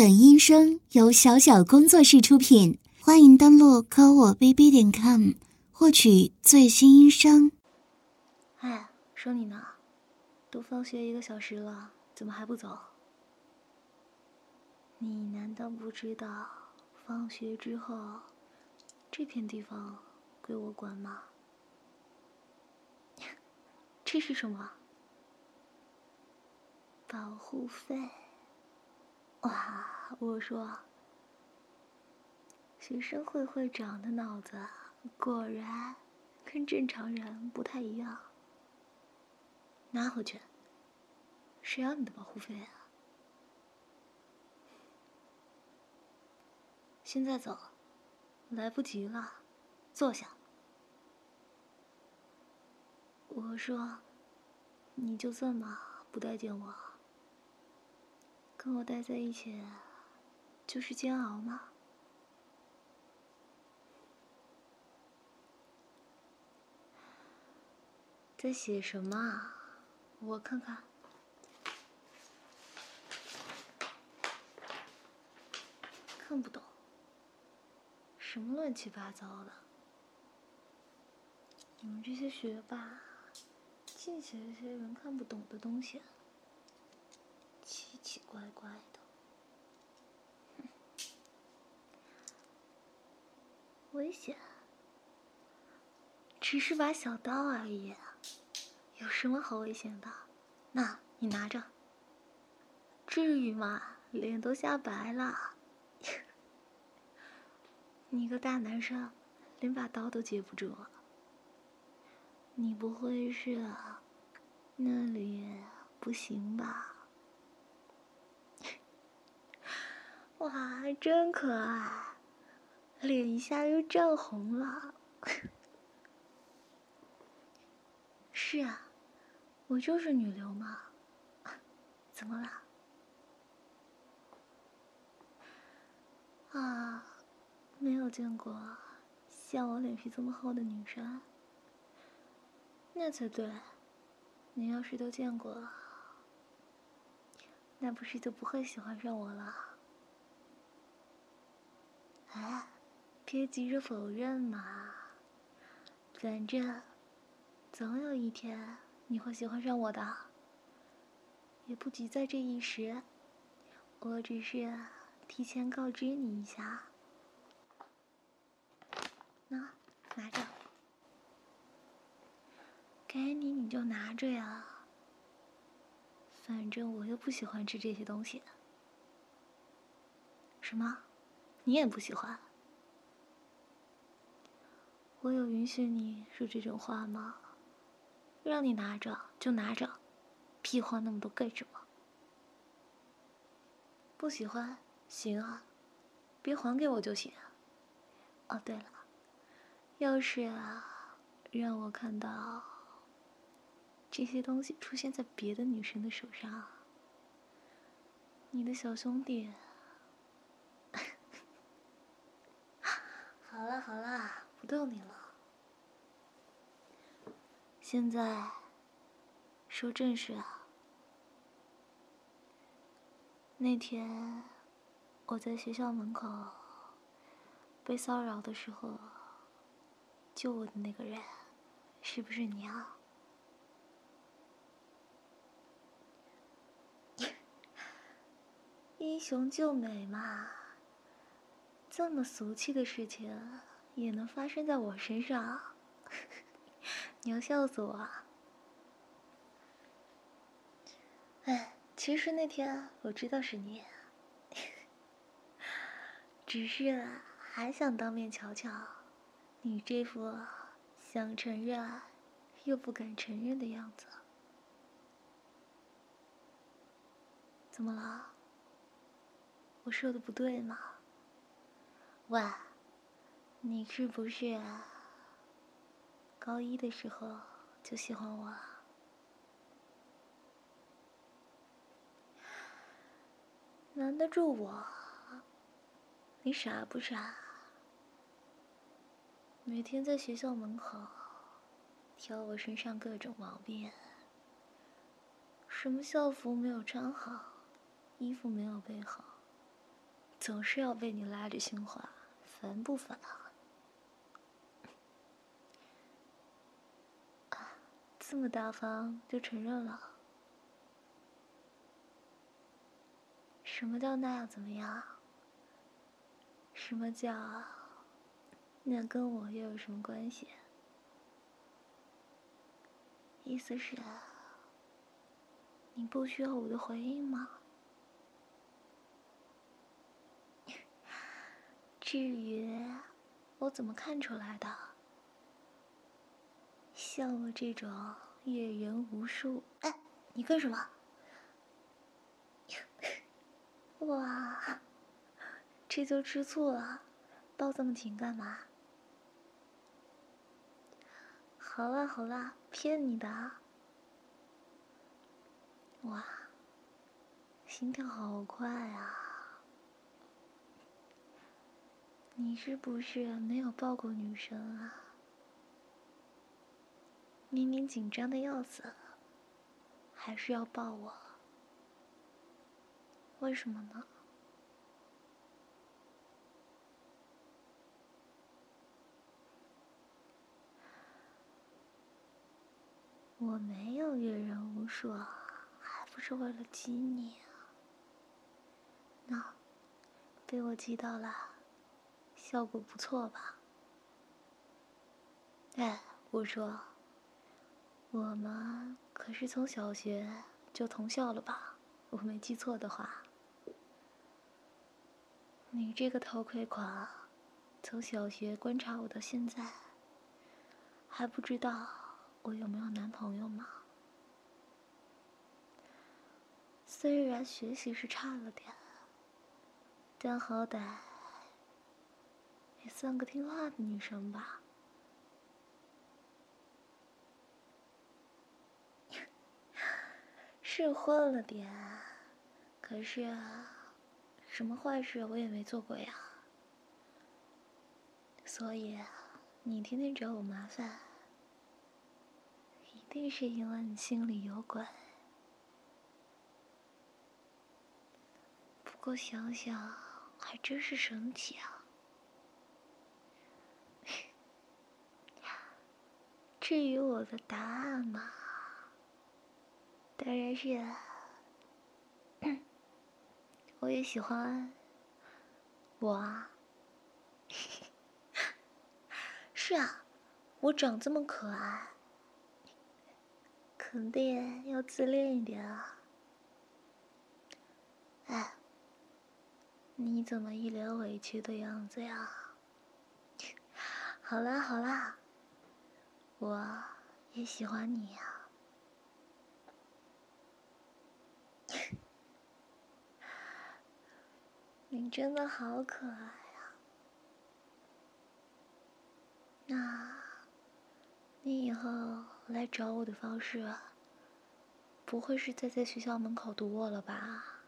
本音声由小小工作室出品，欢迎登录科我 bb 点 com 获取最新音声。哎，说你呢，都放学一个小时了，怎么还不走？你难道不知道，放学之后，这片地方归我管吗？这是什么？保护费。哇，我说，学生会会长的脑子果然跟正常人不太一样。拿回去。谁要你的保护费啊？现在走，来不及了。坐下。我说，你就这么不待见我？跟我待在一起，就是煎熬吗？在写什么啊？我看看。看不懂。什么乱七八糟的？你们这些学霸，净写一些人看不懂的东西。奇奇怪怪的，危险，只是把小刀而已，有什么好危险的？那你拿着，至于吗？脸都吓白了，你个大男生，连把刀都接不住，你不会是那里不行吧？哇，真可爱，脸一下又涨红了。是啊，我就是女流嘛。怎么了？啊，没有见过像我脸皮这么厚的女生。那才对，你要是都见过，那不是就不会喜欢上我了？哎，别急着否认嘛。反正，总有一天你会喜欢上我的。也不急在这一时，我只是提前告知你一下。那，拿着。给你你就拿着呀。反正我又不喜欢吃这些东西。什么？你也不喜欢，我有允许你说这种话吗？让你拿着就拿着，屁话那么多干什么？不喜欢，行啊，别还给我就行。哦，对了，要是啊，让我看到这些东西出现在别的女生的手上，你的小兄弟。好了好了，不逗你了。现在说正事啊。那天我在学校门口被骚扰的时候，救我的那个人，是不是你啊？英雄救美嘛。这么俗气的事情也能发生在我身上？你要笑死我啊！哎，其实那天我知道是你，只是还想当面瞧瞧你这副想承认又不敢承认的样子。怎么了？我说的不对吗？喂，你是不是高一的时候就喜欢我？难得住我？你傻不傻？每天在学校门口挑我身上各种毛病，什么校服没有穿好，衣服没有备好，总是要被你拉着心话，烦不烦啊？这么大方就承认了？什么叫那样怎么样？什么叫那跟我又有什么关系？意思是，你不需要我的回应吗？至于我怎么看出来的？像我这种阅人无数，哎，你干什么？哇，这就吃醋了，抱这么紧干嘛？好了好了，骗你的。哇，心跳好快啊！你是不是没有抱过女生啊？明明紧张的要死，还是要抱我？为什么呢？我没有阅人无数，还不是为了激你啊？那被我激到了，效果不错吧？哎，我说。我们可是从小学就同校了吧？我没记错的话。你这个偷窥狂，从小学观察我到现在，还不知道我有没有男朋友吗？虽然学习是差了点，但好歹也算个听话的女生吧。是混了点，可是什么坏事我也没做过呀。所以你天天找我麻烦，一定是因为你心里有鬼。不过想想还真是神奇啊。至于我的答案嘛。当然是，我也喜欢我啊。是啊，我长这么可爱，肯定要自恋一点啊。哎，你怎么一脸委屈的样子呀？好 啦好啦，我也喜欢你呀。你真的好可爱呀！那，你以后来找我的方式，不会是再在学校门口堵我了吧？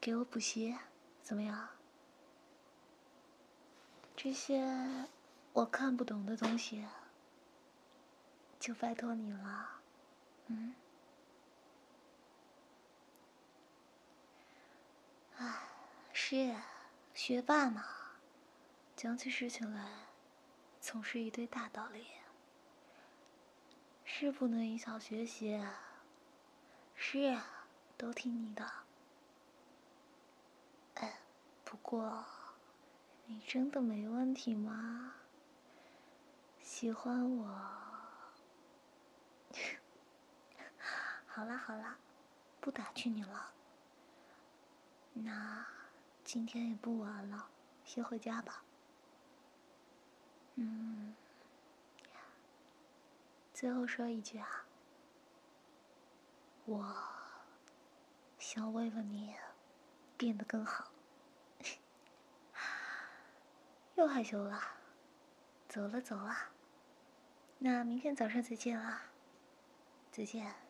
给我补习，怎么样？这些我看不懂的东西，就拜托你了，嗯。唉，是学霸嘛，讲起事情来，总是一堆大道理，是不能影响学习。是，都听你的。哎，不过，你真的没问题吗？喜欢我？好啦好啦，不打趣你了。那今天也不晚了，先回家吧。嗯，最后说一句啊，我想为了你变得更好。又害羞了，走了走了，那明天早上再见啦，再见。